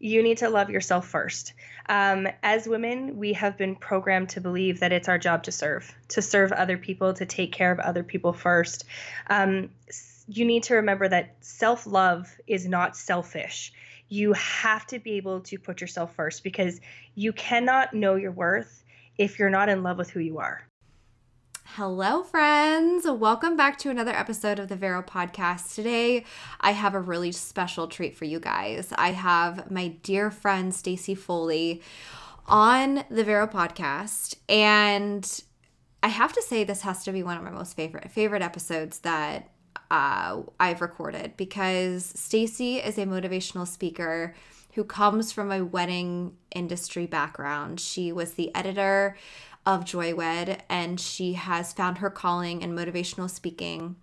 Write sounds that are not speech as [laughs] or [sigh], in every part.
you need to love yourself first. Um, as women, we have been programmed to believe that it's our job to serve, to serve other people, to take care of other people first. Um, you need to remember that self love is not selfish. You have to be able to put yourself first because you cannot know your worth if you're not in love with who you are. Hello, friends. Welcome back to another episode of the Vero podcast. Today, I have a really special treat for you guys. I have my dear friend Stacey Foley on the Vero podcast, and I have to say this has to be one of my most favorite favorite episodes that uh, I've recorded because Stacey is a motivational speaker who comes from a wedding industry background. She was the editor of Joywed, and she has found her calling in motivational speaking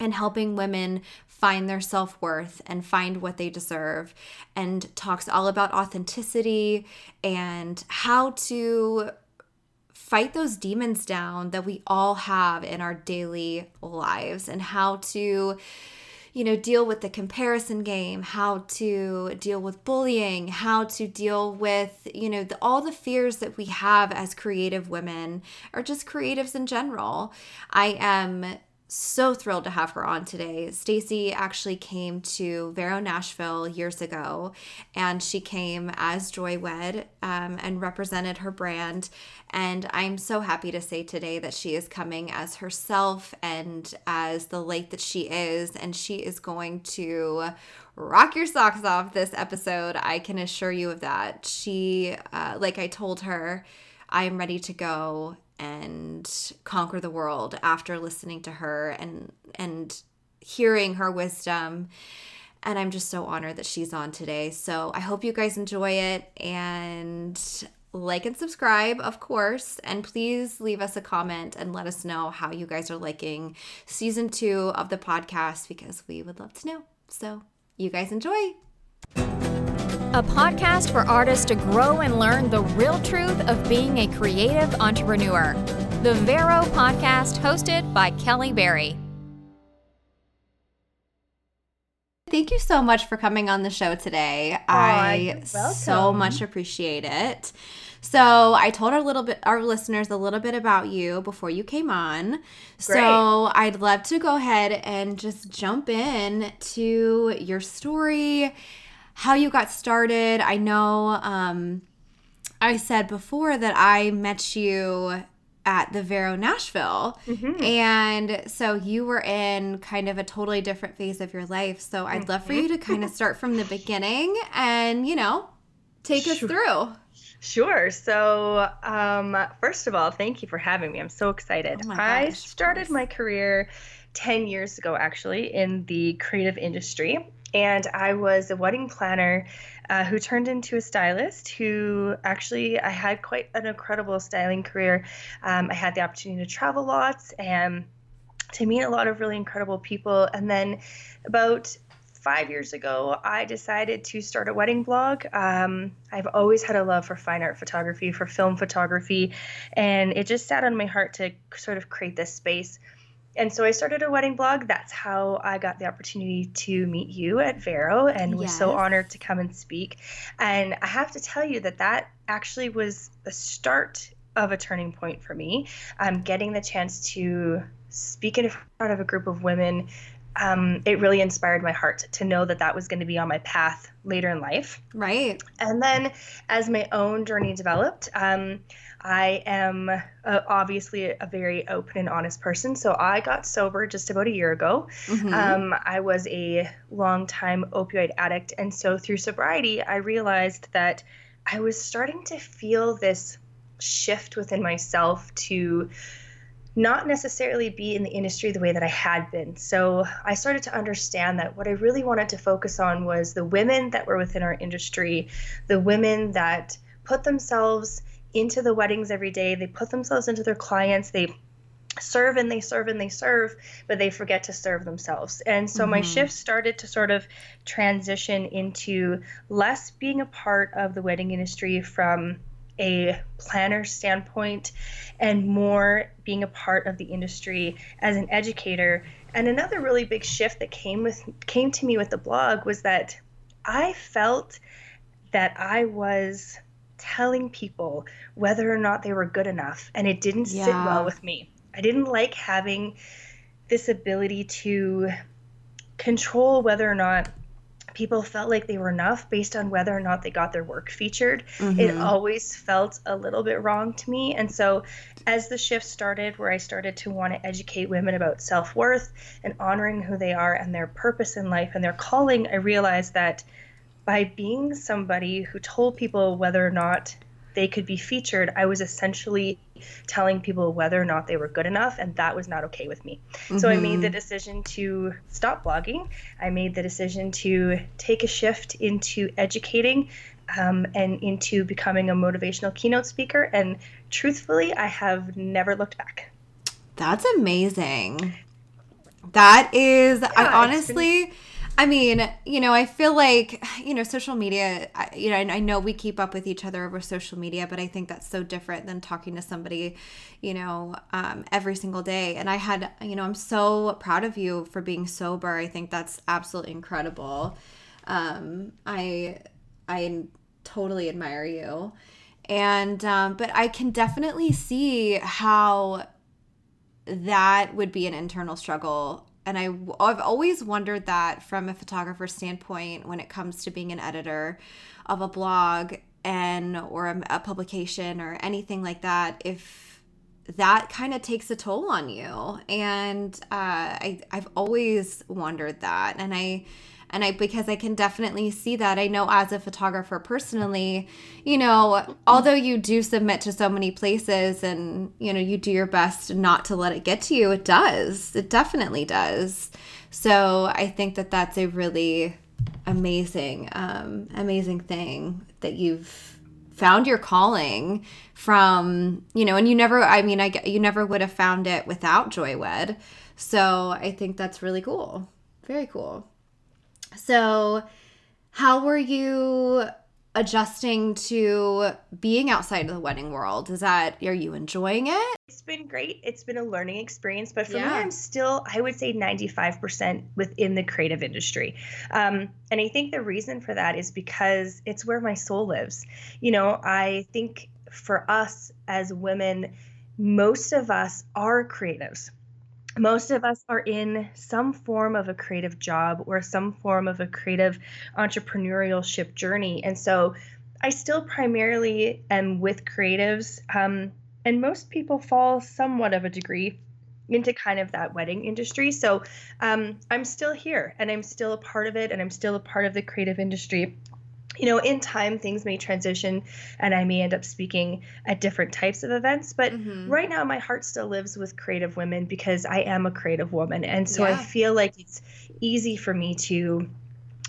and helping women find their self worth and find what they deserve, and talks all about authenticity and how to fight those demons down that we all have in our daily lives and how to you know, deal with the comparison game, how to deal with bullying, how to deal with, you know, the, all the fears that we have as creative women or just creatives in general. I am so thrilled to have her on today. Stacey actually came to Vero Nashville years ago, and she came as Joy Wed um, and represented her brand. And I'm so happy to say today that she is coming as herself and as the light that she is, and she is going to rock your socks off this episode. I can assure you of that. She, uh, like I told her, I am ready to go and conquer the world after listening to her and and hearing her wisdom and I'm just so honored that she's on today. So I hope you guys enjoy it and like and subscribe, of course, and please leave us a comment and let us know how you guys are liking season 2 of the podcast because we would love to know. So, you guys enjoy a podcast for artists to grow and learn the real truth of being a creative entrepreneur. The Vero podcast, hosted by Kelly Berry. Thank you so much for coming on the show today. Oh, I so much appreciate it. So I told our little bit our listeners a little bit about you before you came on. Great. So I'd love to go ahead and just jump in to your story how you got started. I know um, I said before that I met you at the Vero Nashville. Mm-hmm. And so you were in kind of a totally different phase of your life. So I'd love for you to kind of mm-hmm. start from the beginning and, you know, take sure. us through. Sure. So, um, first of all, thank you for having me. I'm so excited. Oh gosh, I started my career 10 years ago, actually, in the creative industry and I was a wedding planner uh, who turned into a stylist. Who actually, I had quite an incredible styling career. Um, I had the opportunity to travel lots and to meet a lot of really incredible people. And then about five years ago, I decided to start a wedding blog. Um, I've always had a love for fine art photography, for film photography, and it just sat on my heart to sort of create this space and so I started a wedding blog. That's how I got the opportunity to meet you at Vero and was so honored to come and speak. And I have to tell you that that actually was the start of a turning point for me. Um, getting the chance to speak in front of a group of women, um, it really inspired my heart to know that that was going to be on my path later in life. Right. And then as my own journey developed, um, I am uh, obviously a very open and honest person. So I got sober just about a year ago. Mm-hmm. Um, I was a long-time opioid addict. And so through sobriety, I realized that I was starting to feel this shift within myself to not necessarily be in the industry the way that I had been. So I started to understand that what I really wanted to focus on was the women that were within our industry, the women that put themselves into the weddings every day. They put themselves into their clients. They serve and they serve and they serve, but they forget to serve themselves. And so mm-hmm. my shift started to sort of transition into less being a part of the wedding industry from a planner standpoint and more being a part of the industry as an educator. And another really big shift that came with came to me with the blog was that I felt that I was telling people whether or not they were good enough, and it didn't yeah. sit well with me. I didn't like having this ability to control whether or not people felt like they were enough based on whether or not they got their work featured. Mm-hmm. It always felt a little bit wrong to me. And so, as the shift started, where I started to want to educate women about self worth and honoring who they are and their purpose in life and their calling, I realized that by being somebody who told people whether or not they could be featured, I was essentially telling people whether or not they were good enough, and that was not okay with me. Mm-hmm. So I made the mm-hmm. decision to stop blogging. I made the decision to take a shift into educating um, and into becoming a motivational keynote speaker. And truthfully, I have never looked back. That's amazing. That is, yeah, I honestly. Been- I mean, you know, I feel like, you know, social media, you know, I know we keep up with each other over social media, but I think that's so different than talking to somebody, you know, um, every single day. And I had, you know, I'm so proud of you for being sober. I think that's absolutely incredible. Um, I, I totally admire you. And, um, but I can definitely see how that would be an internal struggle and I, I've always wondered that from a photographer's standpoint when it comes to being an editor of a blog and or a, a publication or anything like that if that kind of takes a toll on you. And uh, I, i've always wondered that. And i and I because I can definitely see that. I know as a photographer personally, you know, although you do submit to so many places and you know you do your best not to let it get to you, it does. It definitely does. So I think that that's a really amazing, um, amazing thing that you've found your calling from you know and you never i mean i you never would have found it without joywed so i think that's really cool very cool so, how were you adjusting to being outside of the wedding world? Is that are you enjoying it? It's been great. It's been a learning experience, but for yeah. me, I'm still I would say 95% within the creative industry, um, and I think the reason for that is because it's where my soul lives. You know, I think for us as women, most of us are creatives most of us are in some form of a creative job or some form of a creative entrepreneurship journey. And so I still primarily am with creatives. Um, and most people fall somewhat of a degree into kind of that wedding industry. So um, I'm still here and I'm still a part of it and I'm still a part of the creative industry you know, in time things may transition and I may end up speaking at different types of events. But mm-hmm. right now, my heart still lives with creative women because I am a creative woman. And so yeah. I feel like it's easy for me to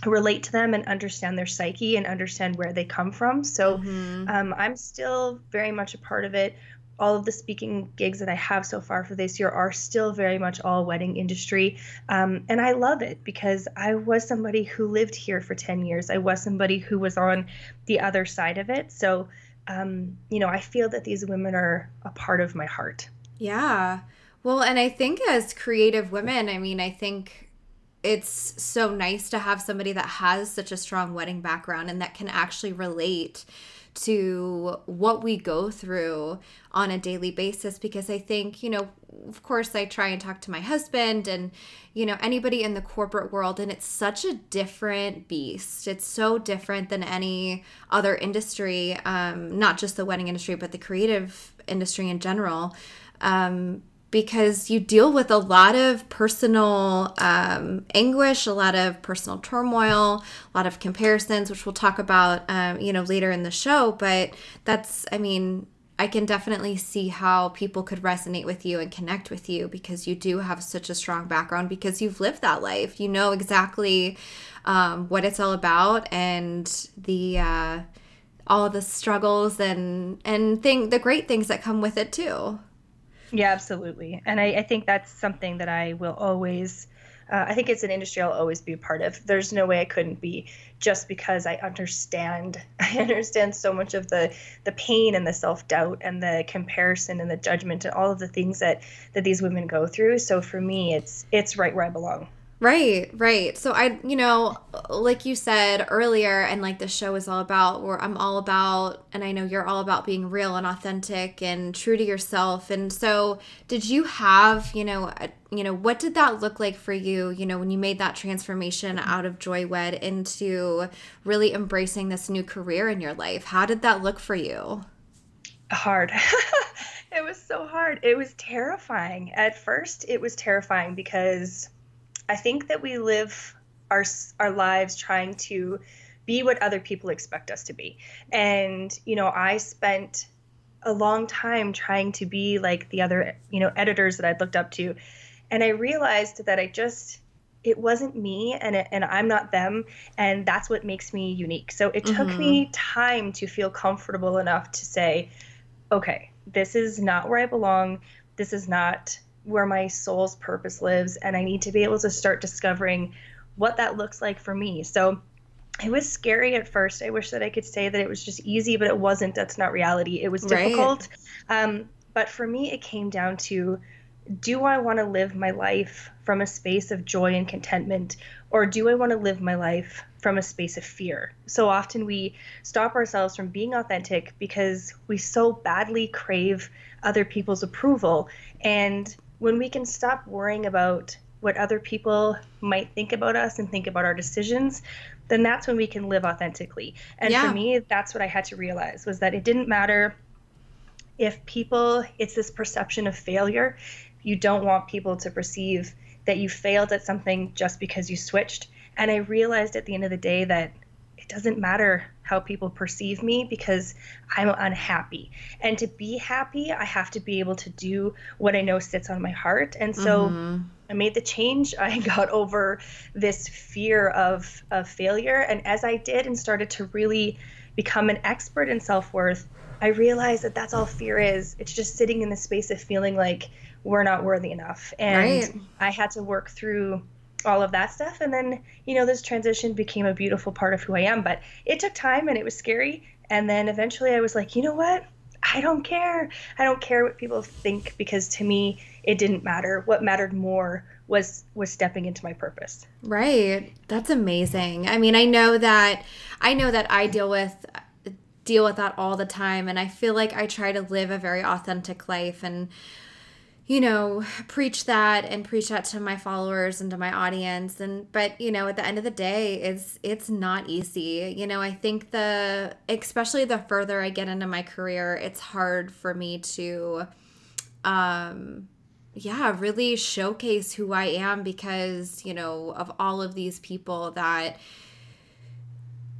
relate to them and understand their psyche and understand where they come from. So mm-hmm. um, I'm still very much a part of it all of the speaking gigs that I have so far for this year are still very much all wedding industry. Um, and I love it because I was somebody who lived here for 10 years. I was somebody who was on the other side of it. So, um, you know, I feel that these women are a part of my heart. Yeah. Well, and I think as creative women, I mean, I think it's so nice to have somebody that has such a strong wedding background and that can actually relate to what we go through on a daily basis because I think, you know, of course, I try and talk to my husband and, you know, anybody in the corporate world, and it's such a different beast. It's so different than any other industry, um, not just the wedding industry, but the creative industry in general. Um, because you deal with a lot of personal um, anguish, a lot of personal turmoil, a lot of comparisons, which we'll talk about, um, you know, later in the show. But that's, I mean, I can definitely see how people could resonate with you and connect with you because you do have such a strong background because you've lived that life. You know exactly um, what it's all about and the uh, all the struggles and and thing the great things that come with it too. Yeah, absolutely. And I, I think that's something that I will always. Uh, I think it's an industry I'll always be a part of. There's no way I couldn't be, just because I understand. [laughs] I understand so much of the the pain and the self doubt and the comparison and the judgment and all of the things that that these women go through. So for me, it's it's right where I belong. Right, right. So I, you know, like you said earlier, and like the show is all about, where I'm all about, and I know you're all about being real and authentic and true to yourself. And so, did you have, you know, you know, what did that look like for you? You know, when you made that transformation out of Joy Wed into really embracing this new career in your life, how did that look for you? Hard. [laughs] it was so hard. It was terrifying. At first, it was terrifying because I think that we live our our lives trying to be what other people expect us to be. And you know, I spent a long time trying to be like the other, you know, editors that I'd looked up to. And I realized that I just it wasn't me and it, and I'm not them and that's what makes me unique. So it took mm-hmm. me time to feel comfortable enough to say, okay, this is not where I belong. This is not where my soul's purpose lives and I need to be able to start discovering what that looks like for me. So it was scary at first. I wish that I could say that it was just easy, but it wasn't. That's not reality. It was difficult. Right. Um, but for me, it came down to do I want to live my life from a space of joy and contentment, or do I want to live my life from a space of fear? So often we stop ourselves from being authentic because we so badly crave other people's approval. And when we can stop worrying about what other people might think about us and think about our decisions then that's when we can live authentically. And yeah. for me that's what i had to realize was that it didn't matter if people it's this perception of failure. You don't want people to perceive that you failed at something just because you switched. And i realized at the end of the day that doesn't matter how people perceive me because I'm unhappy. And to be happy, I have to be able to do what I know sits on my heart. And so mm-hmm. I made the change. [laughs] I got over this fear of, of failure. And as I did and started to really become an expert in self worth, I realized that that's all fear is. It's just sitting in the space of feeling like we're not worthy enough. And right. I had to work through all of that stuff. And then you know this transition became a beautiful part of who i am. But it took time and it was scary. And then eventually i was like you know what? I don't care. I don't care what people think because to me it didn't matter. What mattered more was was stepping into my purpose. Right. That's amazing. I mean i know that i know that i deal with deal with that all the time. And i feel like i try to live a very authentic life. And you know preach that and preach that to my followers and to my audience. And but you know at the end of the day it's it's not easy. You know i think the especially the further i get into my career it's hard for me to um yeah really showcase who i am because you know of all of these people that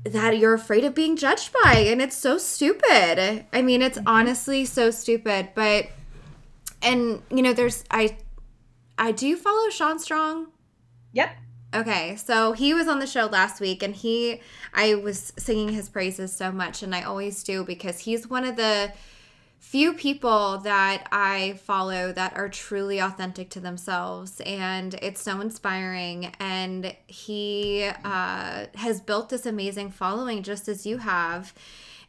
that you're afraid of being judged by. And it's so stupid. I mean it's mm-hmm. honestly so stupid. But and you know, there's I I do follow Sean Strong. Yep. Okay, so he was on the show last week and he I was singing his praises so much and I always do because he's one of the few people that I follow that are truly authentic to themselves and it's so inspiring and he uh, has built this amazing following just as you have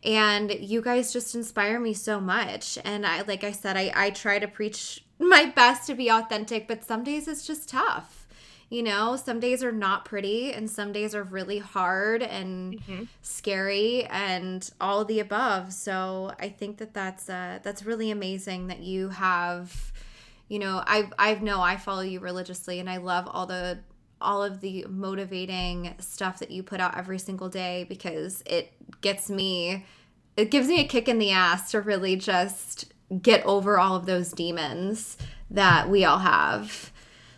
and you guys just inspire me so much. And i like i said i, I try to preach my best to be authentic but some days it's just tough you know? Some days are not pretty and some days are really hard and mm-hmm. scary and all the above. So i think that that's uh that's really amazing that you have you know i i know i follow you religiously and i love all the all of the motivating stuff that you put out every single day because it gets me it gives me a kick in the ass to really just get over all of those demons that we all have.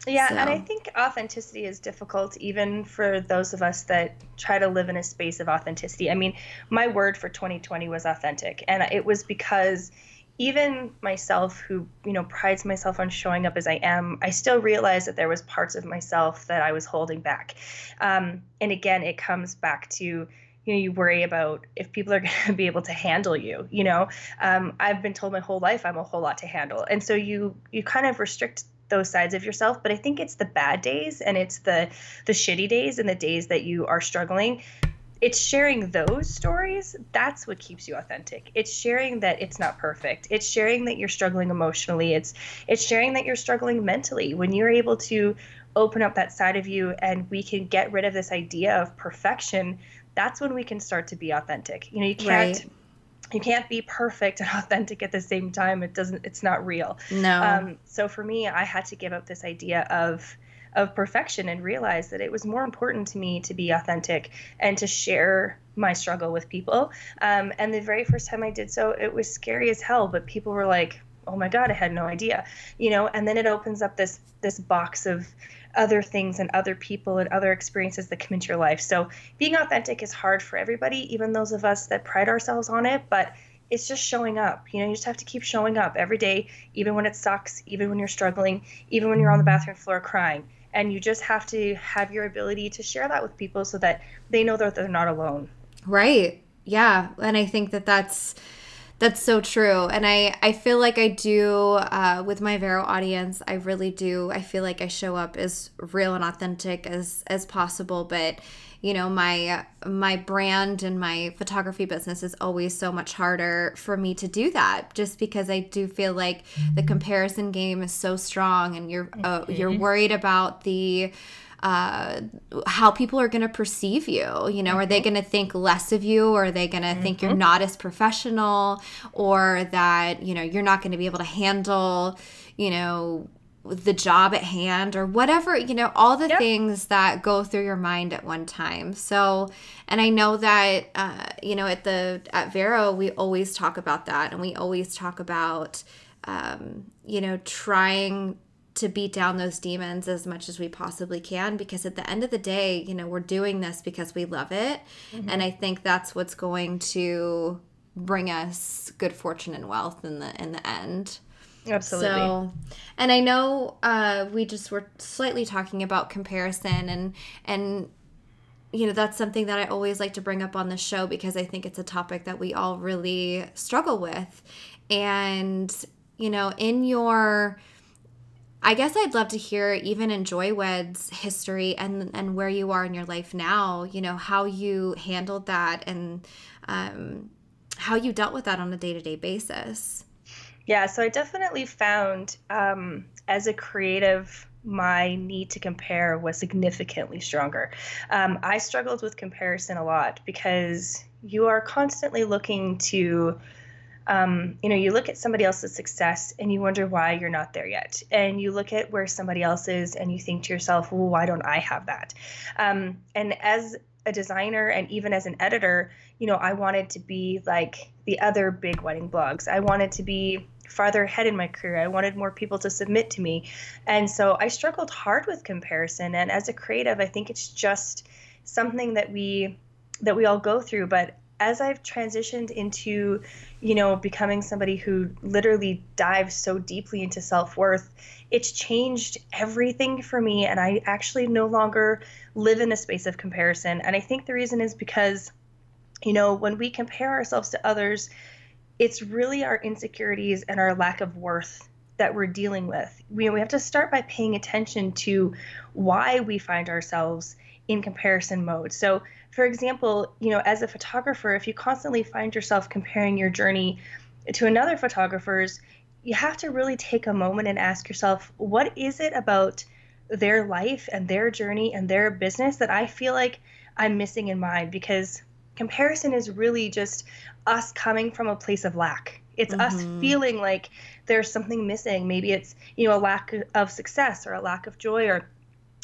Yeah, so. and I think authenticity is difficult even for those of us that try to live in a space of authenticity. I mean, my word for 2020 was authentic, and it was because even myself who you know prides myself on showing up as i am i still realized that there was parts of myself that i was holding back. Um, and again it comes back to you know you worry about if people are [laughs] going to be able to handle you you know? Um, i've been told my whole life i'm a whole lot to handle. And so you you kind of restrict those sides of yourself but i think it's the bad days and it's the the shitty days and the days that you are struggling it's sharing those stories that's what keeps you authentic it's sharing that it's not perfect it's sharing that you're struggling emotionally it's it's sharing that you're struggling mentally when you're able to open up that side of you and we can get rid of this idea of perfection, that's when we can start to be authentic. You know, you can't right. you can't be perfect and [laughs] authentic at the same time. It doesn't it's not real. No. Um, so for me, I had to give up this idea of of perfection and realized that it was more important to me to be authentic and to share my struggle with people. Um, and the very first time I did so, it was scary as hell, but people were like, oh my god i had no idea you know? And then it opens up this this box of other things and other people and other experiences that come into your life. So being authentic is hard for everybody even those of us that pride ourselves on it but it's just showing up you know? You just have to keep showing up every day even when it sucks even when you're struggling even when you're on the bathroom floor crying and you just have to have your ability to share that with people so that they know that they're not alone. Right. Yeah. And i think that that's that's so true. And I, I feel like I do uh, with my Vero audience. I really do. I feel like I show up as real and authentic as as possible. But you know, my my brand and my photography business is always so much harder for me to do that, just because I do feel like the comparison game is so strong, and you're uh, you're mm-hmm. worried about the uh, how people are going to perceive you. You know, mm-hmm. are they mm-hmm. going to think less of you, or are they going to mm-hmm. think you're mm-hmm. not as professional, or that you know you're not going to be able to handle, you know, the job at hand or whatever you know all the yep. things that go through your mind at one time so and i know that uh, you know at the at vero we always talk about that and we always talk about um, you know trying to beat down those demons as much as we possibly can because at the end of the day, you know, we're doing this because we love it. Mm-hmm. And I think that's what's going to bring us good fortune and wealth in the in the end. Absolutely. So, and I know uh, we just were slightly talking about comparison and and you know that's something that I always like to bring up on the show because I think it's a topic that we all really struggle with. And you know, in your I guess I'd love to hear even in Joywed's history and and where you are in your life now. You know how you handled that and um, how you dealt with that on a day to day basis. Yeah, so I definitely found um, as a creative, my need to compare was significantly stronger. Um, I struggled with comparison a lot because you are constantly looking to um, you know, you look at somebody else's success and you wonder why you're not there yet. And you look at where somebody else is and you think to yourself, well, why don't I have that? Um, and as a designer and even as an editor, you know, I wanted to be like the other big wedding blogs. I wanted to be farther ahead in my career. I wanted more people to submit to me. And so I struggled hard with comparison. And as a creative, I think it's just something that we that we all go through, but as I've transitioned into, you know, becoming somebody who literally dives so deeply into self worth, it's changed everything for me. And I actually no longer live in a space of comparison. And I think the reason is because, you know, when we compare ourselves to others, it's really our insecurities and our lack of worth that we're dealing with. We, we have to start by paying attention to why we find ourselves in comparison mode. So, for example, you know, as a photographer, if you constantly find yourself comparing your journey to another photographer's, you have to really take a moment and ask yourself, what is it about their life and their journey and their business that I feel like I'm missing in mine? Because comparison is really just us coming from a place of lack. It's mm-hmm. us feeling like there's something missing. Maybe it's, you know, a lack of success or a lack of joy or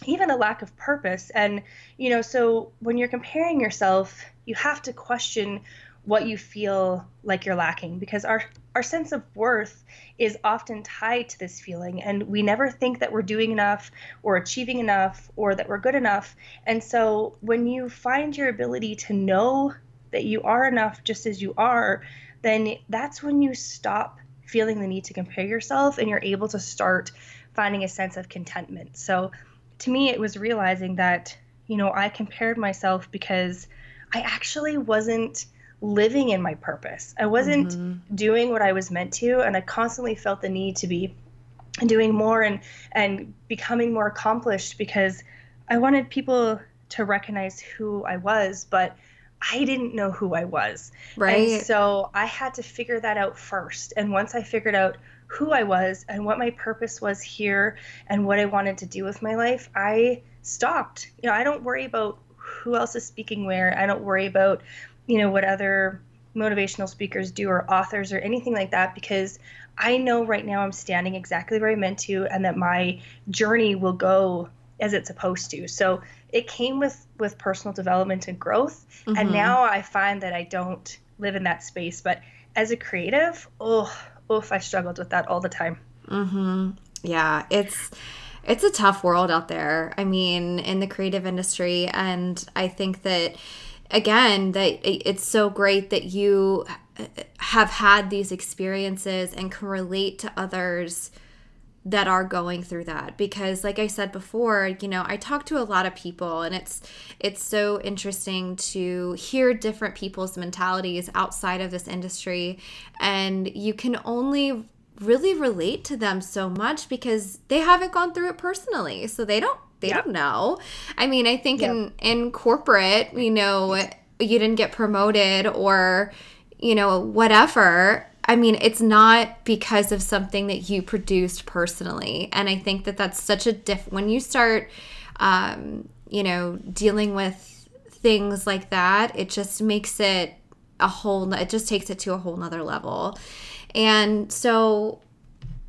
even a lack of purpose. And, you know, so when you're comparing yourself, you have to question what you feel like you're lacking because our our sense of worth is often tied to this feeling and we never think that we're doing enough or achieving enough or that we're good enough and so when you find your ability to know that you are enough just as you are then that's when you stop feeling the need to compare yourself and you're able to start finding a sense of contentment so to me, it was realizing that, you know, I compared myself because I actually wasn't living in my purpose. I wasn't mm-hmm. doing what I was meant to, and I constantly felt the need to be doing more and and becoming more accomplished because I wanted people to recognize who I was, but I didn't know who I was. Right. And so I had to figure that out first. And once I figured out who I was and what my purpose was here and what I wanted to do with my life, I stopped. You know, I don't worry about who else is speaking where. I don't worry about, you know, what other motivational speakers do or authors or anything like that because I know right now I'm standing exactly where I'm meant to and that my journey will go as it's supposed to. So it came with with personal development and growth mm-hmm. and now I find that I don't live in that space but as a creative, oh, oof, I struggled with that all the time. Mhm. Yeah, it's it's a tough world out there. I mean, in the creative industry and I think that again that it's so great that you have had these experiences and can relate to others that are going through that because like I said before, you know, I talk to a lot of people and it's it's so interesting to hear different people's mentalities outside of this industry and you can only really relate to them so much because they haven't gone through it personally. So they don't they don't know. I mean, I think in in corporate, you know, you didn't get promoted or you know, whatever. I mean, it's not because of something that you produced personally. And I think that that's such a diff when you start um, you know, dealing with things like that, it just makes it a whole it just takes it to a whole nother level. And so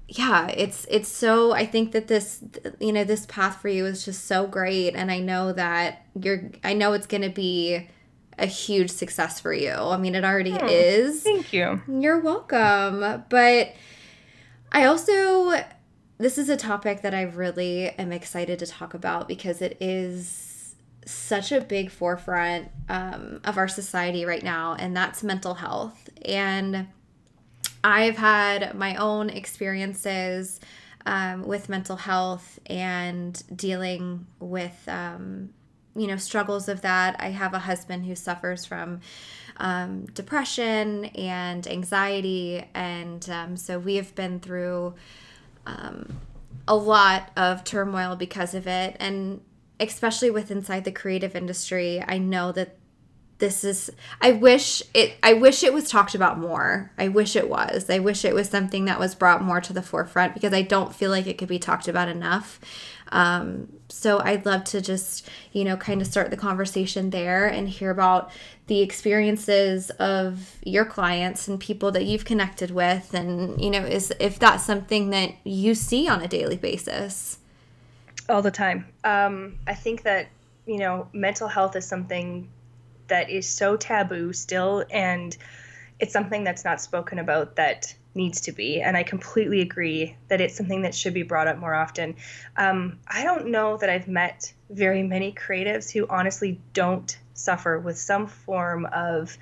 yeah, it's it's so I think that this you know this path for you is just so great and I know that you're I know it's going to be a huge success for you. I mean, it already oh, is. Thank you. You're welcome. But I also this is a topic that I really am excited to talk about because it is such a big forefront um, of our society right now, and that's mental health. And I've had my own experiences um, with mental health and dealing with, um, you know, struggles of that. I have a husband who suffers from um, depression and anxiety. And um, so we have been through um, a lot of turmoil because of it. And especially with inside the creative industry, I know that this is i wish it i wish it was talked about more i wish it was i wish it was something that was brought more to the forefront because i don't feel like it could be talked about enough um, so i'd love to just you know kind of start the conversation there and hear about the experiences of your clients and people that you've connected with and you know is if that's something that you see on a daily basis. All the time. Um, i think that you know mental health is something that is so taboo still and it's something that's not spoken about that needs to be and i completely agree that it's something that should be brought up more often. Um, i don't know that i've met very many creatives who honestly don't suffer with some form of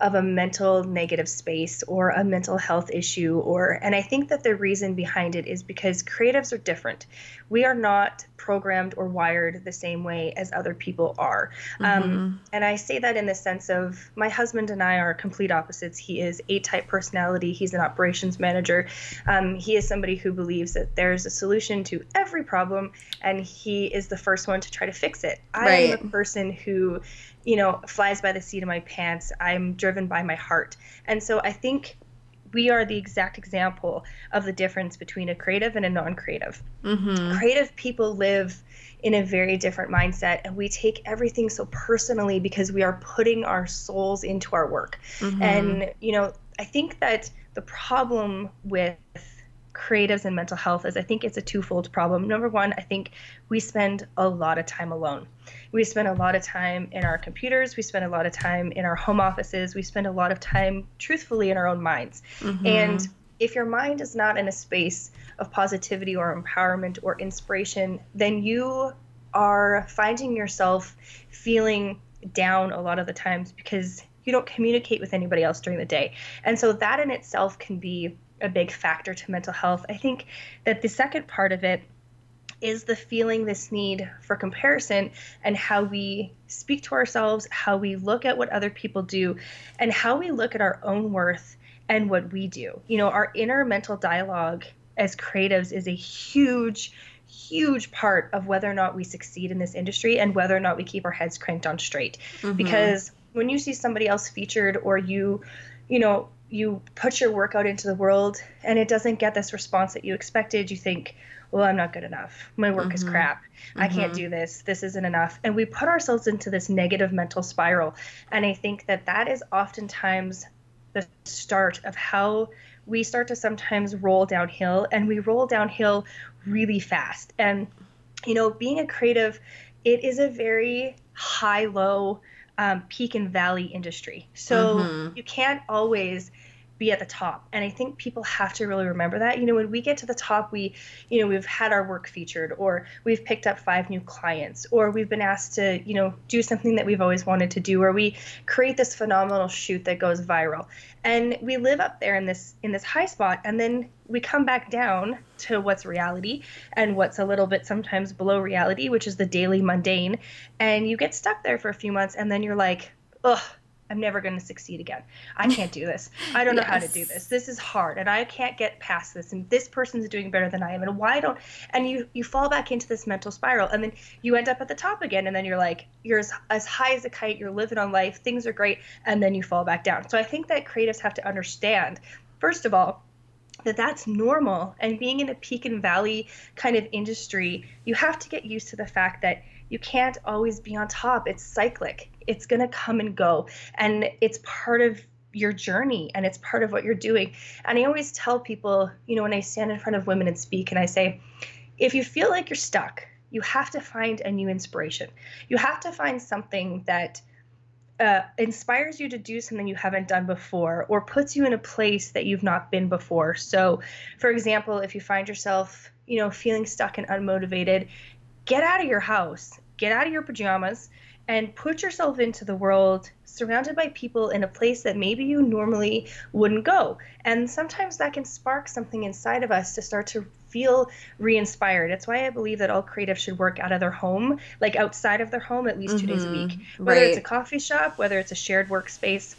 of a mental negative space or a mental health issue or and i think that the reason behind it is because creatives are different we are not programmed or wired the same way as other people are um, mm-hmm. um, and i say that in the sense of my husband and i are complete opposites he is a type personality he's an operations manager um, he is somebody who believes that there's a solution to every problem and he is the first one to try to fix it i right. am a person who you know, flies by the seat of my pants. I'm driven by my heart. And so I think we are the exact example of the difference between a creative and a non creative. Mm-hmm. Creative people live in a very different mindset and we take everything so personally because we are putting our souls into our work. Mm-hmm. And, you know, I think that the problem with creatives and mental health is I think it's a twofold problem. Number one, I think we spend a lot of time alone. We spend a lot of time in our computers, we spend a lot of time in our home offices, we spend a lot of time truthfully in our own minds. Mm-hmm. And if your mind is not in a space of positivity or empowerment or inspiration, then you are finding yourself feeling down a lot of the times because you don't communicate with anybody else during the day. And so that in itself can be a big factor to mental health. I think that the second part of it is the feeling this need for comparison and how we speak to ourselves, how we look at what other people do, and how we look at our own worth and what we do. You know, our inner mental dialogue as creatives is a huge, huge part of whether or not we succeed in this industry and whether or not we keep our heads cranked on straight. Mm-hmm. Because when you see somebody else featured or you, you know, you put your work out into the world and it doesn't get this response that you expected, you think, well, I'm not good enough. My work mm-hmm. is crap. Mm-hmm. I can't mm-hmm. do this. This isn't enough. And we put ourselves into this negative mental spiral. And I think that that is oftentimes the start of how we start to sometimes roll downhill and we roll downhill really fast. And, you know, being a creative, it is a very high low um, peak and valley industry. So mm-hmm. you can't always be at the top. And I think people have to really remember that. You know, when we get to the top, we, you know, we've had our work featured, or we've picked up five new clients, or we've been asked to, you know, do something that we've always wanted to do, or we create this phenomenal shoot that goes viral. And we live up there in this in this high spot, and then we come back down to what's reality and what's a little bit sometimes below reality, which is the daily mundane. And you get stuck there for a few months, and then you're like, ugh I'm never going to succeed again. I can't do this. I don't know yes. how to do this. This is hard and I can't get past this and this person's doing better than I am and why don't and you you fall back into this mental spiral and then you end up at the top again and then you're like you're as, as high as a kite, you're living on life, things are great and then you fall back down. So I think that creatives have to understand first of all that that's normal and being in a peak and valley kind of industry, you have to get used to the fact that you can't always be on top. It's cyclic. It's going to come and go. And it's part of your journey and it's part of what you're doing. And I always tell people, you know, when I stand in front of women and speak and I say, if you feel like you're stuck, you have to find a new inspiration. You have to find something that uh, inspires you to do something you haven't done before or puts you in a place that you've not been before. So, for example, if you find yourself, you know, feeling stuck and unmotivated, get out of your house, get out of your pajamas, and put yourself into the world surrounded by people in a place that maybe you normally wouldn't go. And sometimes that can spark something inside of us to start to feel re-inspired. It's why I believe that all creatives should work out of their home, like outside of their home at least mm-hmm. two days a week. Mm-hmm. Whether right. it's a coffee shop, whether it's a shared workspace,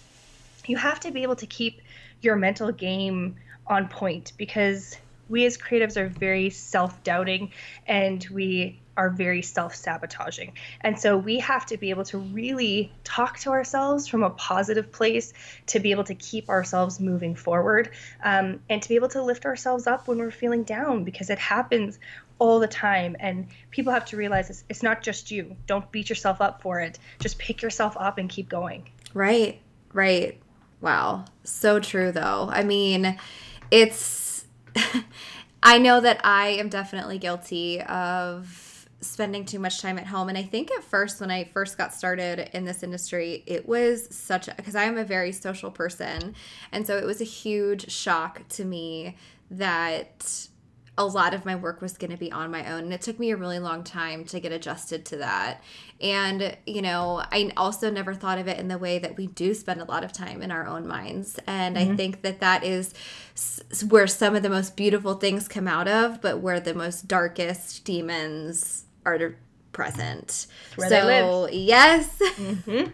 you have to be able to keep your mental game on point because we as creatives are very self-doubting and we are very self sabotaging. And so we have to be able to really talk to ourselves from a positive place to be able to keep ourselves moving forward um, and to be able to lift ourselves up when we're feeling down because it happens all the time. And people have to realize it's, it's not just you. Don't beat yourself up for it. Just pick yourself up and keep going. Right, right. Wow. So true, though. I mean, it's. [laughs] I know that I am definitely guilty of spending too much time at home. And I think at first, when I first got started in this industry, it was such a, because I am a very social person. And so it was a huge shock to me that a lot of my work was going to be on my own. And it took me a really long time to get adjusted to that. And, you know, I also never thought of it in the way that we do spend a lot of time in our own minds. And mm-hmm. I think that that is where some of the most beautiful things come out of, but where the most darkest demons are present. so yes. Mm-hmm.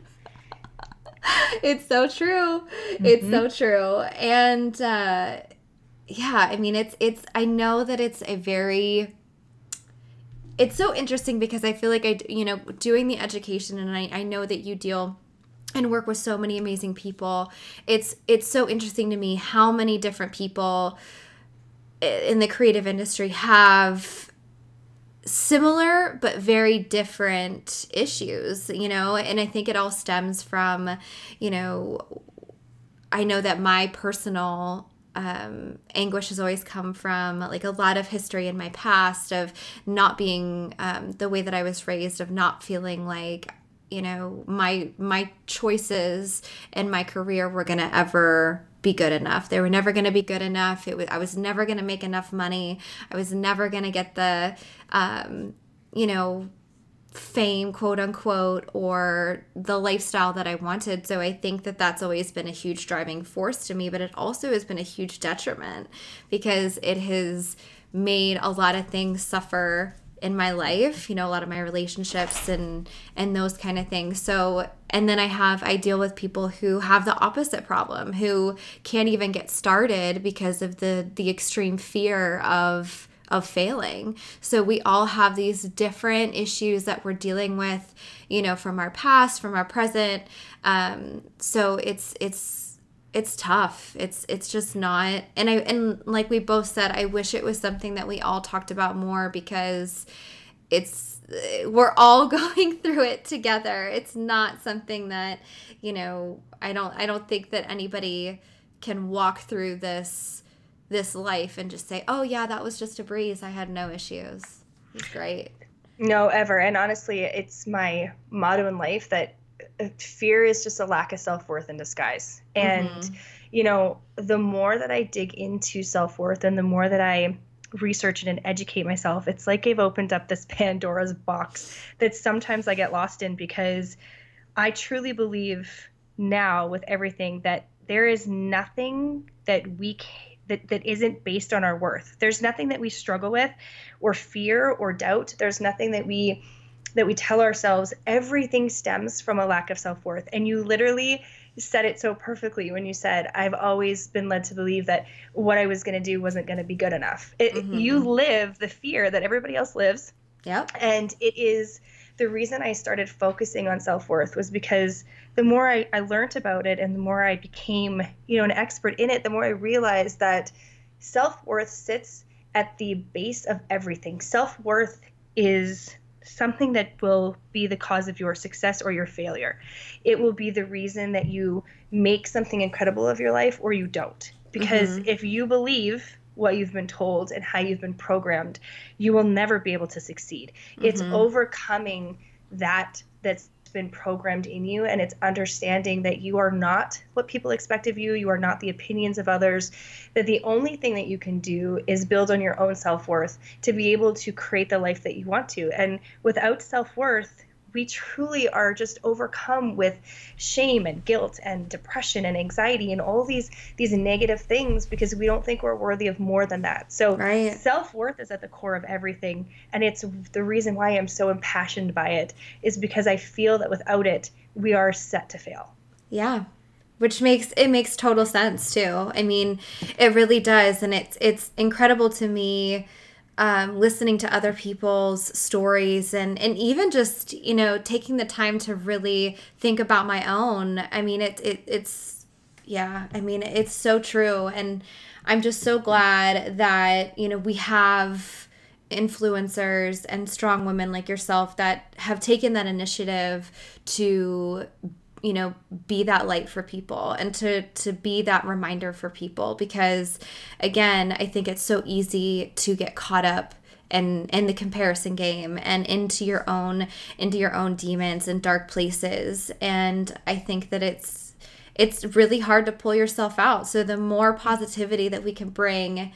[laughs] it's so true. Mm-hmm. It's so true. And uh yeah, I mean it's it's I know that it's a very it's so interesting because I feel like I you know doing the education and I, I know that you deal and work with so many amazing people. It's it's so interesting to me how many different people in the creative industry have similar but very different issues, you know, and I think it all stems from, you know, I know that my personal um, anguish has always come from like a lot of history in my past of not being um, the way that I was raised, of not feeling like you know my my choices and my career were gonna ever be good enough. They were never going to be good enough. It was I was never going to make enough money. I was never going to get the um, you know, fame, quote unquote, or the lifestyle that I wanted. So I think that that's always been a huge driving force to me, but it also has been a huge detriment because it has made a lot of things suffer in my life you know a lot of my relationships and and those kind of things so and then i have i deal with people who have the opposite problem who can't even get started because of the the extreme fear of of failing. So we all have these different issues that we're dealing with, you know, from our past, from our present. Um, so it's it's it's tough. It's it's just not. And I and like we both said, I wish it was something that we all talked about more because it's we're all [laughs] going through it together. It's not something that, you know, I don't I don't think that anybody can walk through this this life and just say, "Oh yeah, that was just a breeze. I had no issues." It's great. No, ever. And honestly, it's my motto in life that fear is just a lack of self-worth in disguise. And mm-hmm. you know, the more that I dig into self-worth and the more that I research it and educate myself, it's like I've opened up this [laughs] Pandora's box that sometimes I get lost in because I truly believe now with everything that there is nothing that we that, that isn't based on our worth. There's nothing that we struggle with or fear or doubt. There's nothing that we that we tell ourselves everything stems from a lack of self-worth. And you literally said it so perfectly when you said I've always been led to believe that what I was going to do wasn't going to be good enough. It, mm-hmm. You live the fear that everybody else lives. Yep. And it is the reason I started focusing on self worth was because the more I, I learned about it and the more I became, you know, an expert in it, the more I realized that self worth sits at the base of everything. Self worth is something that will be the cause of your success or your failure. It will be the reason that you make something incredible of your life or you don't. Because mm-hmm. if you believe what you've been told and how you've been programmed, you will never be able to succeed. Mm-hmm. It's overcoming that that's been programmed in you and it's understanding that you are not what people expect of you, you are not the opinions of others, that the only thing that you can do is build on your own self-worth to be able to create the life that you want to. And without self-worth, we truly are just overcome with shame and guilt and depression and anxiety and all these these negative things because we don't think we're worthy of more than that. So right. self-worth is at the core of everything and it's the reason why I'm so impassioned by it is because I feel that without it we are set to fail. Yeah which makes it makes total sense too. I mean, it really does and it's it's incredible to me um, listening to other people's stories and and even just you know taking the time to really think about my own. I mean it, it it's yeah i mean it's so true. And i'm just so glad that you know we have influencers and strong women like yourself that have taken that initiative to you know be that light for people and to to be that reminder for people because again i think it's so easy to get caught up and in the comparison game and into your own into your own demons and dark places. And i think that it's it's really hard to pull yourself out. So the more positivity that we can bring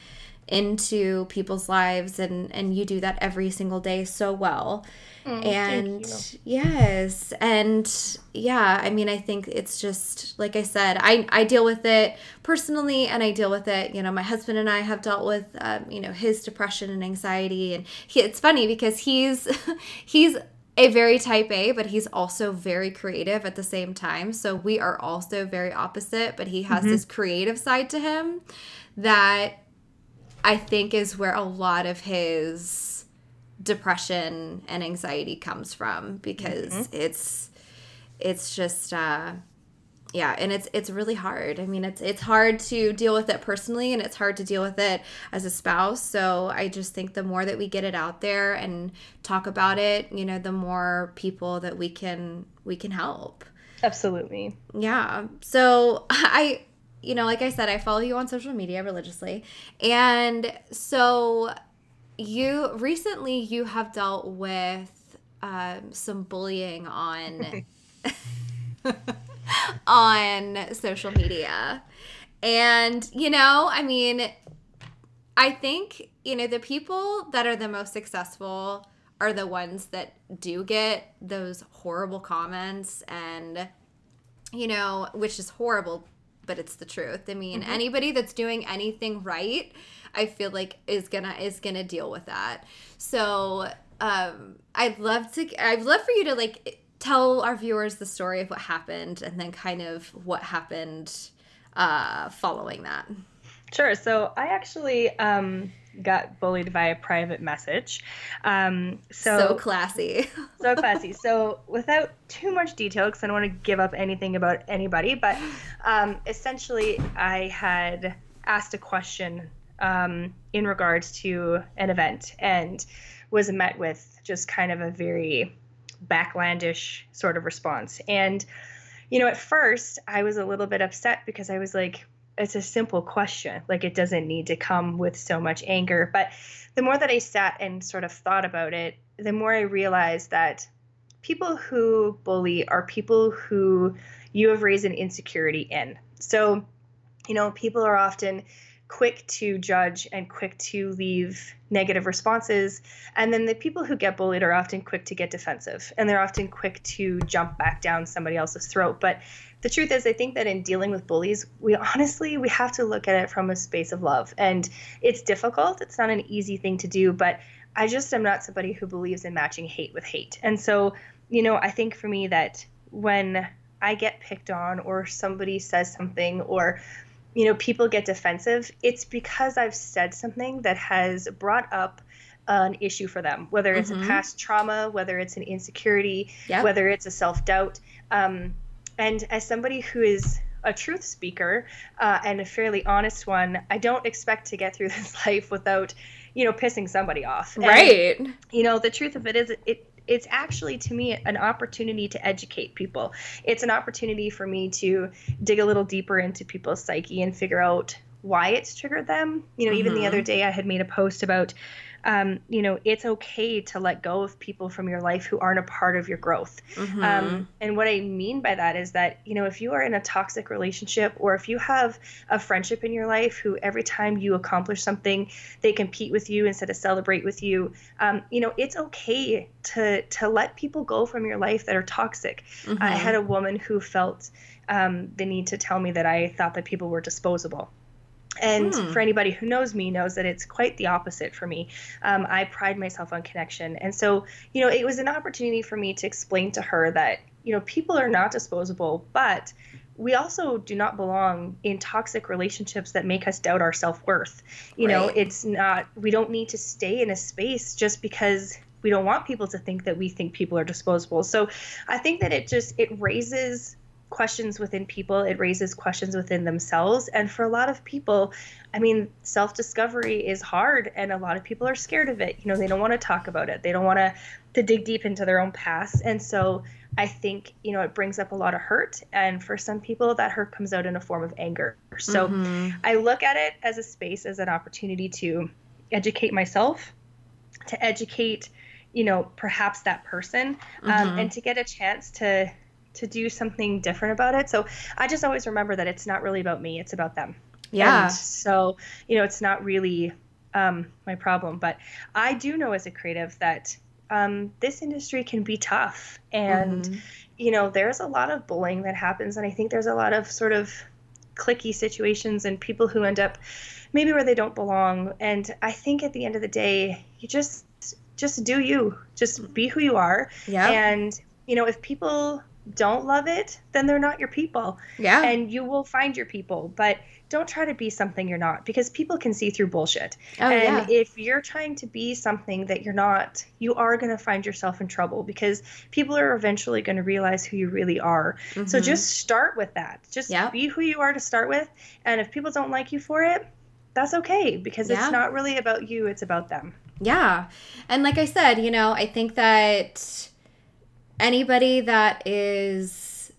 into people's lives and and you do that every single day so well Mm, and yes, and yeah, I mean, I think it's just like I said, I I deal with it personally, and I deal with it. You know, my husband and I have dealt with, um, you know, his depression and anxiety, and he, it's funny because he's [laughs] he's a very type A, but he's also very creative at the same time. So we are also very opposite, but he has mm-hmm. this creative side to him that I think is where a lot of his depression and anxiety comes from because mm-hmm. it's it's just uh yeah and it's it's really hard. I mean it's it's hard to deal with it personally and it's hard to deal with it as a spouse. So i just think the more that we get it out there and talk about it you know the more people that we can we can help. Absolutely. Yeah. So [laughs] i you know like i said i follow you on social media religiously. And so you recently you have dealt with um, some bullying on [laughs] on social media. And you know i mean i think you know the people that are the most successful are the ones that do get those horrible comments and you know which is horrible but it's the truth i mean mm-hmm. anybody that's doing anything right I feel like is gonna is gonna deal with that. So um, I'd love to I'd love for you to like tell our viewers the story of what happened and then kind of what happened uh, following that. Sure. So I actually um, got bullied via a private message. Um, so, so classy. so classy. So without too much detail, because I don't want to give up anything about anybody, but um, essentially, I had asked a question um, in regards to an event and was met with just kind of a very backlandish sort of response. And, you know, at first I was a little bit upset because I was like, it's a simple question. Like it doesn't need to come with so much anger. But the more that I sat and sort of thought about it, the more I realized that people who bully are people who you have raised an insecurity in. So, you know, people are often quick to judge and quick to leave negative responses. And then the people who get bullied are often quick to get defensive and they're often quick to jump back down somebody else's throat. But the truth is, I think that in dealing with bullies, we honestly we have to look at it from a space of love. And it's difficult. It's not an easy thing to do, but I just am not somebody who believes in matching hate with hate. And so, you know, I think for me that when I get picked on or somebody says something or you know, people get defensive, it's because I've said something that has brought up an issue for them, whether it's mm-hmm. a past trauma, whether it's an insecurity, yep. whether it's a self doubt. Um, and as somebody who is a truth speaker uh, and a fairly honest one, I don't expect to get through [laughs] this life without, you know, pissing somebody off. And, right. You know, the truth of it is, it it's actually to me an opportunity to educate people. It's an opportunity for me to dig a little deeper into people's psyche and figure out why it's triggered them. You know, mm-hmm. even the other mm-hmm. day I had made a post about um, you know, it's okay to let go of people from your life who aren't a part of your growth. Mm-hmm. Um, and what I mean by that is that, you know, if you are in a toxic relationship or if you have a friendship in your life who every time you accomplish something, they compete with you instead of celebrate with you, um, you know, it's okay to, to let people go from your life that are toxic. Mm-hmm. I had a woman who felt um, the need to tell me that I thought that people were disposable. And hmm. for anybody who knows me, knows that it's quite the opposite for me. Um, I pride myself on connection. And so, you know, it was an opportunity for me to explain to her that, you know, people are not disposable, but we also do not belong in toxic relationships that make us doubt our self worth. You right. know, it's not, we don't need to stay in a space just because we don't want people to think that we think people are disposable. So I think that it just, it raises questions within people, it raises questions within themselves. And for a lot of people, I mean, self discovery is hard, and a lot of people are scared of it. You know, they don't want to talk about it, they don't want to, to dig deep into their own past. And so I think, you know, it brings up a lot of hurt. And for some people, that hurt comes out in a form of anger. So mm-hmm. I look at it as a space, as an opportunity to educate myself, to educate you know perhaps that person um, mm-hmm. and to get a chance to to do something different about it. So I just always remember that it's not really about me, it's about them. Yeah. And so, you know, it's not really um, my problem. But I do know as a creative that um, this industry can be tough. And, mm-hmm. you know, there's a lot of bullying that happens. And I think there's a lot of sort of clicky situations and people who end up maybe where they don't belong. And I think at the end of the day, you just just do you just be who you are yeah and you know if people don't love it, then they're not your people. Yeah. And you will find your people. But don't try to be something you're not because people can see through bullshit. Oh, and yeah. if you're trying to be something that you're not, you are going to find yourself in trouble because people are eventually going to realize who you really are. Mm-hmm. So just start with that. Just yeah. be who you are to start with. And if people don't like you for it, that's okay because yeah. it's not really about you, it's about them. Yeah. And like I said, you know, I think that anybody that is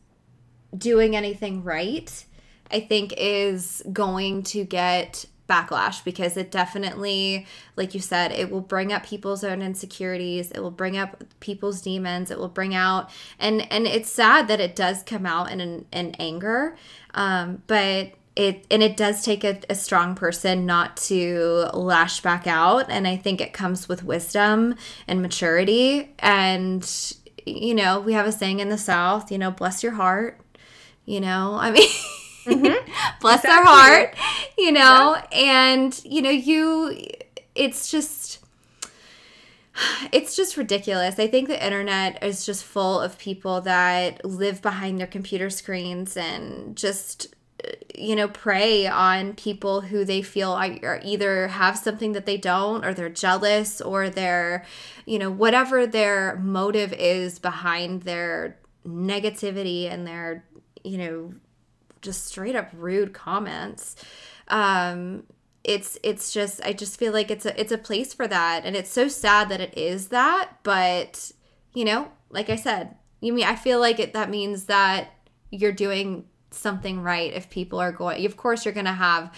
doing anything right, I think is going to get backlash because it definitely like you said it will bring up people's own insecurities it will bring up people's demons it will bring out and and it's sad that it does come out in in anger um but it and it does take a, a strong person not to lash back out and i think it comes with wisdom and maturity and you know, we have a saying in the South, you know, bless your heart. You know, I mean, mm-hmm. [laughs] bless exactly. their heart, you know, yeah. and, you know, you, it's just, it's just ridiculous. I think the internet is just full of people that live behind their computer screens and just you know, prey on people who they feel are either have something that they don't, or they're jealous, or they're, you know, whatever their motive is behind their negativity and their, you know, just straight up rude comments. Um, it's it's just I just feel like it's a it's a place for that, and it's so sad that it is that, but you know, like I said, you mean I feel like it that means that you're doing something right if people are going of course you're going to have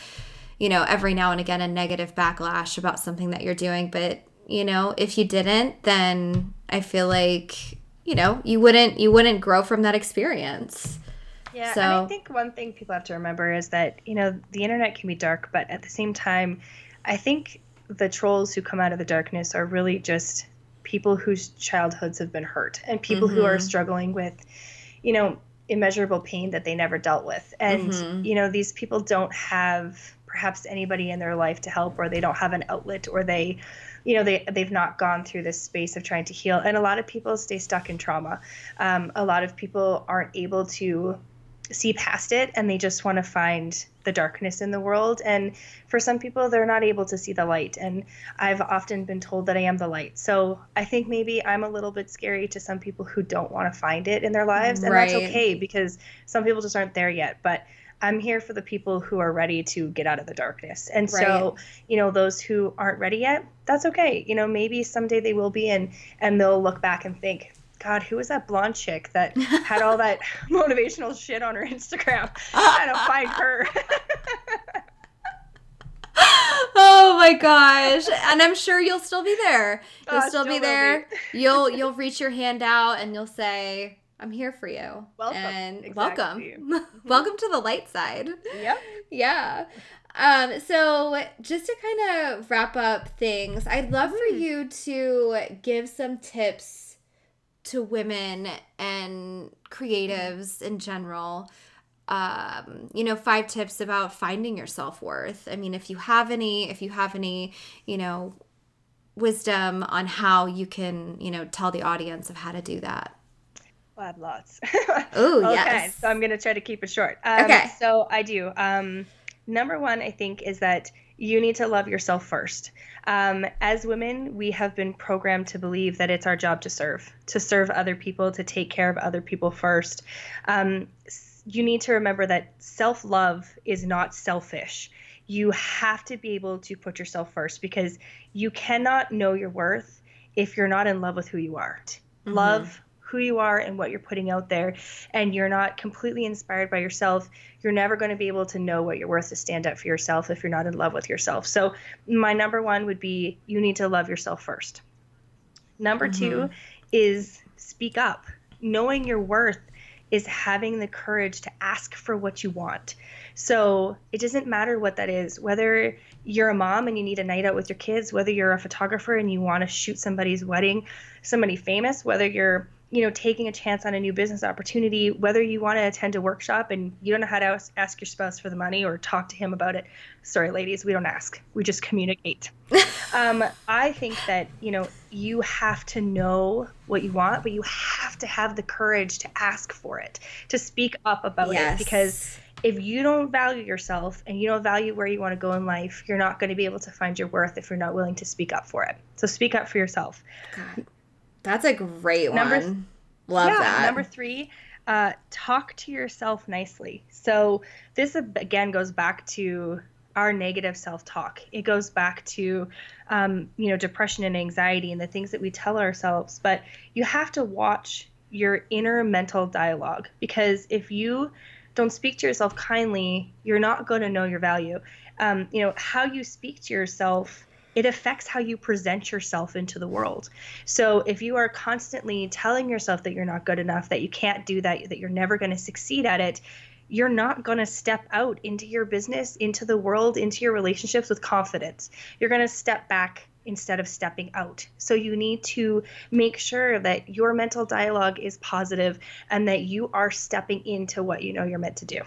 you know every now and again a negative backlash about something that you're doing but you know if you didn't then i feel like you know you wouldn't you wouldn't grow from that experience yeah so, and i think one thing people have to remember is that you know the internet can be dark but at the same time i think the trolls who come out of the darkness are really just people whose childhoods have been hurt and people mm-hmm. who are mm-hmm. struggling with you know immeasurable pain that they never dealt with. And, mm-hmm. you know, these people don't have perhaps anybody in their life to help or they don't have an outlet or they you know they they've not gone through this space of trying to heal and a lot of people stay stuck in trauma um, a lot of people aren't able to see past it and they just want to find the darkness in the world. And for some people they're not able to see the light and i've often been told that i am the light. So i think maybe i'm a little bit scary to some people who don't want to find it in their lives and right. that's okay because some people just aren't there yet. But i'm here for the people who are ready to get out of the darkness. And right. so you know those who aren't ready yet that's okay. You know maybe someday they will be and and they'll look back and think God, who was that blonde chick that [laughs] had all that [laughs] motivational shit on her Instagram? [laughs] I gotta find her. oh my gosh and i'm sure you'll still be there you'll oh, still, still, be there be. you'll you'll reach your hand out and you'll say i'm here for you welcome and exactly. welcome welcome to the light side yep yeah um so just to kind of wrap up things i'd love for hmm. you to give some tips to women and creatives in general um, you know, five tips about finding your self worth. I mean, if you have any, if you have any, you know, wisdom on how you can, you know, tell the audience of how to do that. Well, I have lots. [laughs] Oh, okay, yes. So I'm going to try to keep it short. Um, okay. So I do. Um, number one, I think, is that you need to love yourself first. Um, as women, we have been programmed to believe that it's our job to serve, to serve other people, to take care of other people first. Um, you need to remember that self love is not selfish. You have to be able to put yourself first because you cannot know your worth if you're not in love with who you are. Mm-hmm. Love who you are and what you're putting out there and you're not completely inspired by yourself, you're never going to be able to know what you're worth to stand up for yourself if you're not in love with yourself. So, my number one would be you need to love yourself first. Number mm-hmm. two is speak up. Knowing your worth is having the courage to ask for what you want. So it doesn't matter what that is, whether you're a mom and you need a night out with your kids, whether you're a photographer and you want to shoot somebody's wedding, somebody famous, whether you're you know taking a chance on a new business opportunity whether you want to attend a workshop and you don't know how to ask your spouse for the money or talk to him about it sorry ladies we don't ask we just communicate [laughs] um, i think that you know you have to know what you want but you have to have the courage to ask for it to speak up about yes. it because if you don't value yourself and you don't value where you want to go in life, you're not going to be able to find your worth if you're not willing to speak up for it. So speak up for yourself. God. That's a great number, one. Love yeah, that. Number three, uh, talk to yourself nicely. So this again goes back to our negative self-talk. It goes back to, um, you know, depression and anxiety and the things that we tell ourselves. But you have to watch your inner mental dialogue because if you don't speak to yourself kindly, you're not going to know your value. Um, you know, how you speak to yourself it affects how you present yourself into the world. So if you are constantly telling yourself that you're not good enough, that you can't do that, that you're never going to succeed at it, you're not going to step out into your business, into the world, into your relationships with confidence. You're going to step back instead of stepping out. So you need to make sure that your mental dialogue is positive and that you are stepping into what you know you're meant to do.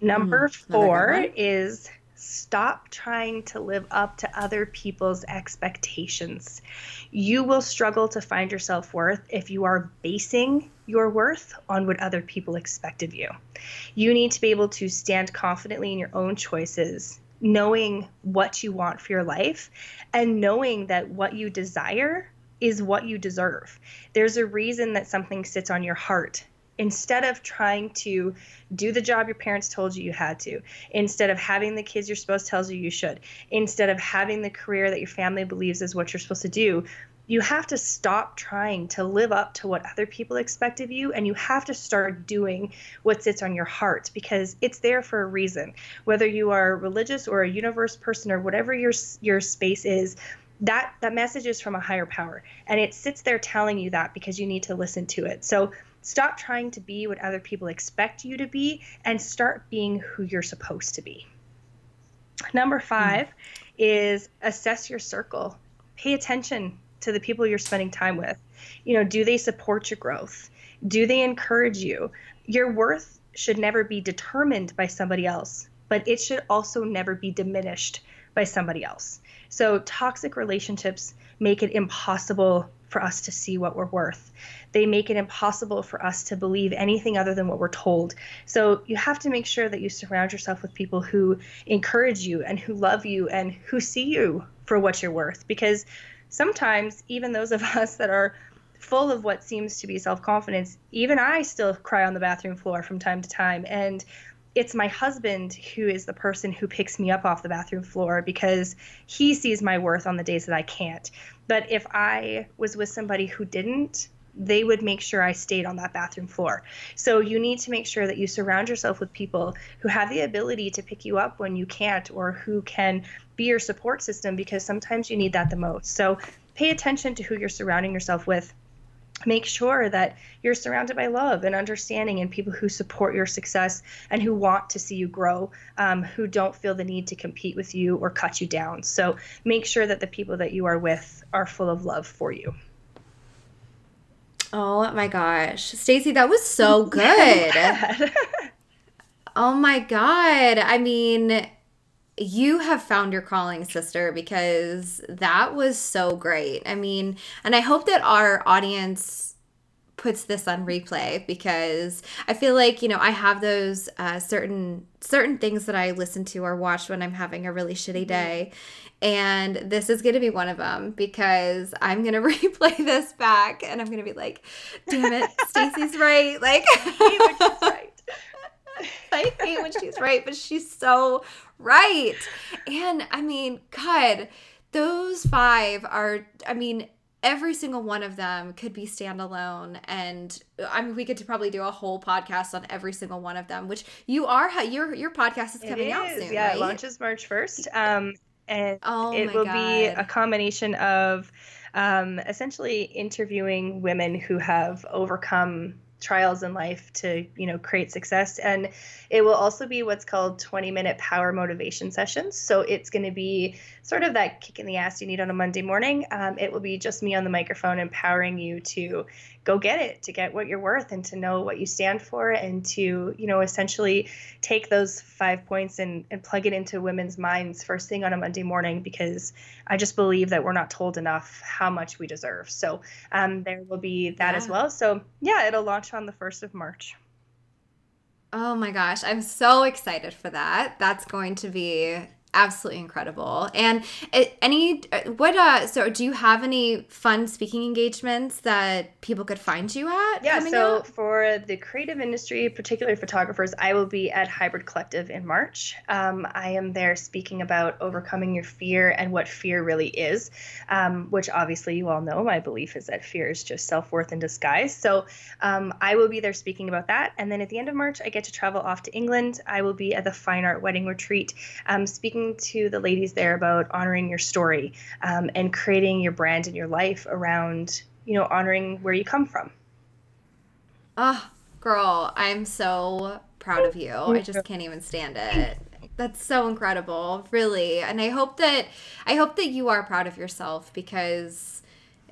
Number mm, 4 is Stop trying to live up to other people's expectations. You will struggle to find your self worth if you are basing your worth on what other people expect of you. You need to be able to stand confidently in your own choices, knowing what you want for your life and knowing that what you desire is what you deserve. There's a reason that something sits on your heart. Instead of trying to do the job your parents told you you had to, instead of having the kids your spouse tells you you should, instead of having the career that your family believes is what you're supposed to do, you have to stop trying to live up to what other people expect of you and you have to start doing what sits on your heart because it's there for a reason. Whether you are religious or a universe person or whatever your your space is that that message is from a higher power and it sits there telling you that because you need to listen to it. So stop trying to be what other people expect you to be and start being who you're supposed to be. Number 5 mm. is assess your circle. Pay attention to the people you're spending time with. You know do they support your growth? Do they encourage you? Your worth should never be determined by somebody else but it should also never be diminished by somebody else. So toxic relationships make it impossible for us to see what we're worth. They make it impossible for us to believe anything other than what we're told. So you have to make sure that you surround yourself with people who encourage you and who love you and who see you for what you're worth because sometimes even those of [laughs] us that are full of what seems to be self-confidence, even I still cry on the bathroom floor from time to time and it's my husband who is the person who picks me up off the bathroom floor because he sees my worth on the days that I can't. But if I was with somebody who didn't, they would make sure I stayed on that bathroom floor. So you need to make sure that you surround yourself with people who have the ability to pick you up when you can't or who can be your support system because sometimes you need that the most. So pay attention to who you're surrounding yourself with make sure that you're surrounded by love and understanding and people who support your success and who want to see you grow, um, who don't feel the need to compete with you or cut you down. So make sure that the people that you are with are full of love for you. Oh my gosh. Stacey, that was so [laughs] good. [laughs] oh my God. I mean, you have found your calling, sister, because that was so great. I mean, and I hope that our audience puts this on replay because I feel like you know I have those uh, certain certain things that I listen to or watch when I'm having a really shitty mm-hmm. day, and this is going to be one of them because I'm going [laughs] to replay this back and I'm going to be like, "Damn it, Stacey's [laughs] right!" Like, right. [laughs] I hate when she's right, but she's so right. And I mean, God, those five are, I mean, every single one of them could be standalone and i mean we could probably do a whole podcast on every single one of them which you are your your podcast is coming out soon yeah right? it launches march 1st um and oh it will God. be a combination of um, essentially interviewing women who have overcome trials in life to you know create success. And it will also be what's called 20 minute power motivation sessions. So it's going to be sort of that kick in the ass you need on a monday morning. Um, it will be just me on the microphone empowering you to go get it to get what you're worth and to know what you stand for and to you know essentially take those five points and, and plug it into women's minds first thing on a monday morning because i just believe that we're not told enough how much we deserve so um, there will be that yeah. as well so yeah it'll launch on the 1st of march Oh my gosh, I'm so excited for that. That's going to be absolutely incredible. And any what uh so do you have any fun speaking engagements that people could find you at? Yeah, so out? for the creative industry, particularly photographers, I will be at Hybrid Collective in March. Um, I am there speaking about overcoming your fear and what fear really is, um, which obviously you all know. My belief is that fear is just self worth in disguise. So um, I will be there speaking about that. And then at the end of March, I get to travel off to England. I will be at the Fine Art Wedding Retreat um, speaking to the ladies there about honoring your story um, and creating your brand and your life around, you know, honoring where you come from. Oh, girl, I'm so proud of you. I just can't even stand it. That's so incredible, really. And I hope that I hope that you are proud of yourself because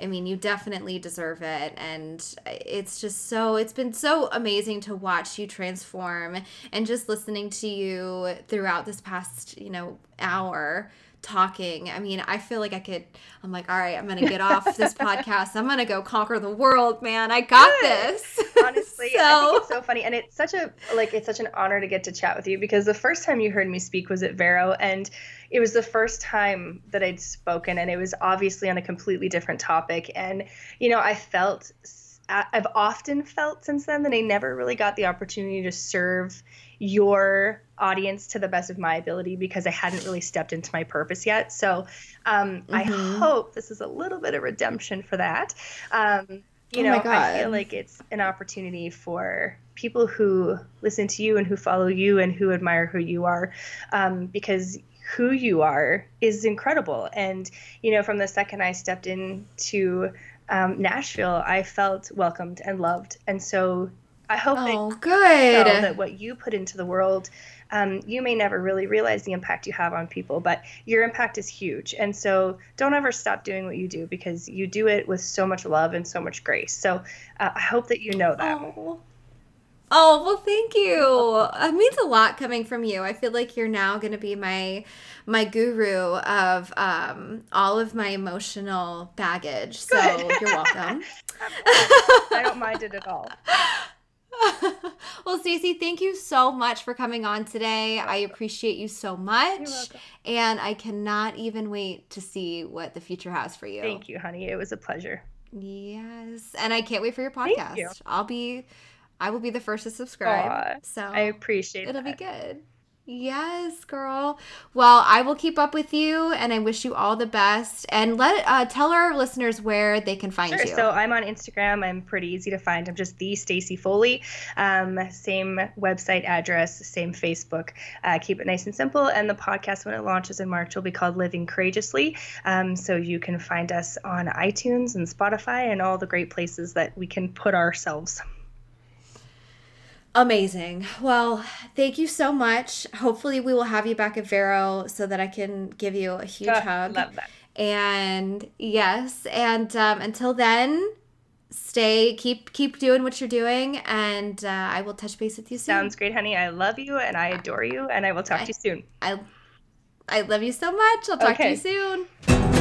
I mean, you definitely deserve it. And it's just so, it's been so amazing to watch you transform and just listening to you throughout this past, you know, hour talking. I mean, I feel like I could. I'm like, all right, I'm gonna get off this [laughs] podcast. I'm gonna go conquer the world, man. I got Good. this. Honestly, so... I think [laughs] it's so funny, and it's such a like it's such an honor to get to chat with you because the first time you heard me speak was at Vero, and it was the first time that I'd spoken, and it was obviously on a completely different topic, and you know, I felt I've often felt since then that I never really got the opportunity to serve your audience to the best of my ability because I hadn't really stepped into my purpose yet. So um, mm-hmm. I hope this is a little bit of redemption for that. Um, you oh know, I feel like it's an opportunity for people who listen to you and who follow you and who admire who you are um, because who you are is incredible. And, you know, from the second I stepped into um, Nashville, I felt welcomed and loved. And so I hope oh, that, good. that what you put into the world, um, you may never really realize the impact you have on people, but your impact is huge. And so don't ever stop doing what you do because you do it with so much love and so much grace. So uh, I hope that you know that. Oh. Oh, well, thank you. It means a lot coming from you. I feel like you're now going to be my my guru of um, all of my emotional baggage. So you're welcome. I don't mind it at all. [laughs] well, Stacey, thank you so much for coming on today. I appreciate you so much. And I cannot even wait to see what the future has for you. Thank you, honey. It was a pleasure. Yes. And I can't wait for your podcast. You. I'll be I will be the first to subscribe. Aww, so I appreciate it. It'll that. be good. Yes, girl. Well, I will keep up with you, and I wish you all the best. And let uh, tell our listeners where they can find sure. you. So I'm on Instagram. I'm pretty easy to find. I'm just the Stacey Foley. Um, same website address, same Facebook. Uh, keep it nice and simple. And the podcast, when it launches in March, will be called Living Courageously. Um, so you can find us on iTunes and Spotify and all the great places that we can put ourselves. Amazing. Well, thank you so much. Hopefully, we will have you back at Vero so that I can give you a huge oh, hug. Love that. And yes, and um, until then, stay keep keep doing what you're doing, and uh, I will touch base with you soon. Sounds great, honey. I love you and I adore you, and I will talk I, to you soon. I I love you so much. I'll talk okay. to you soon.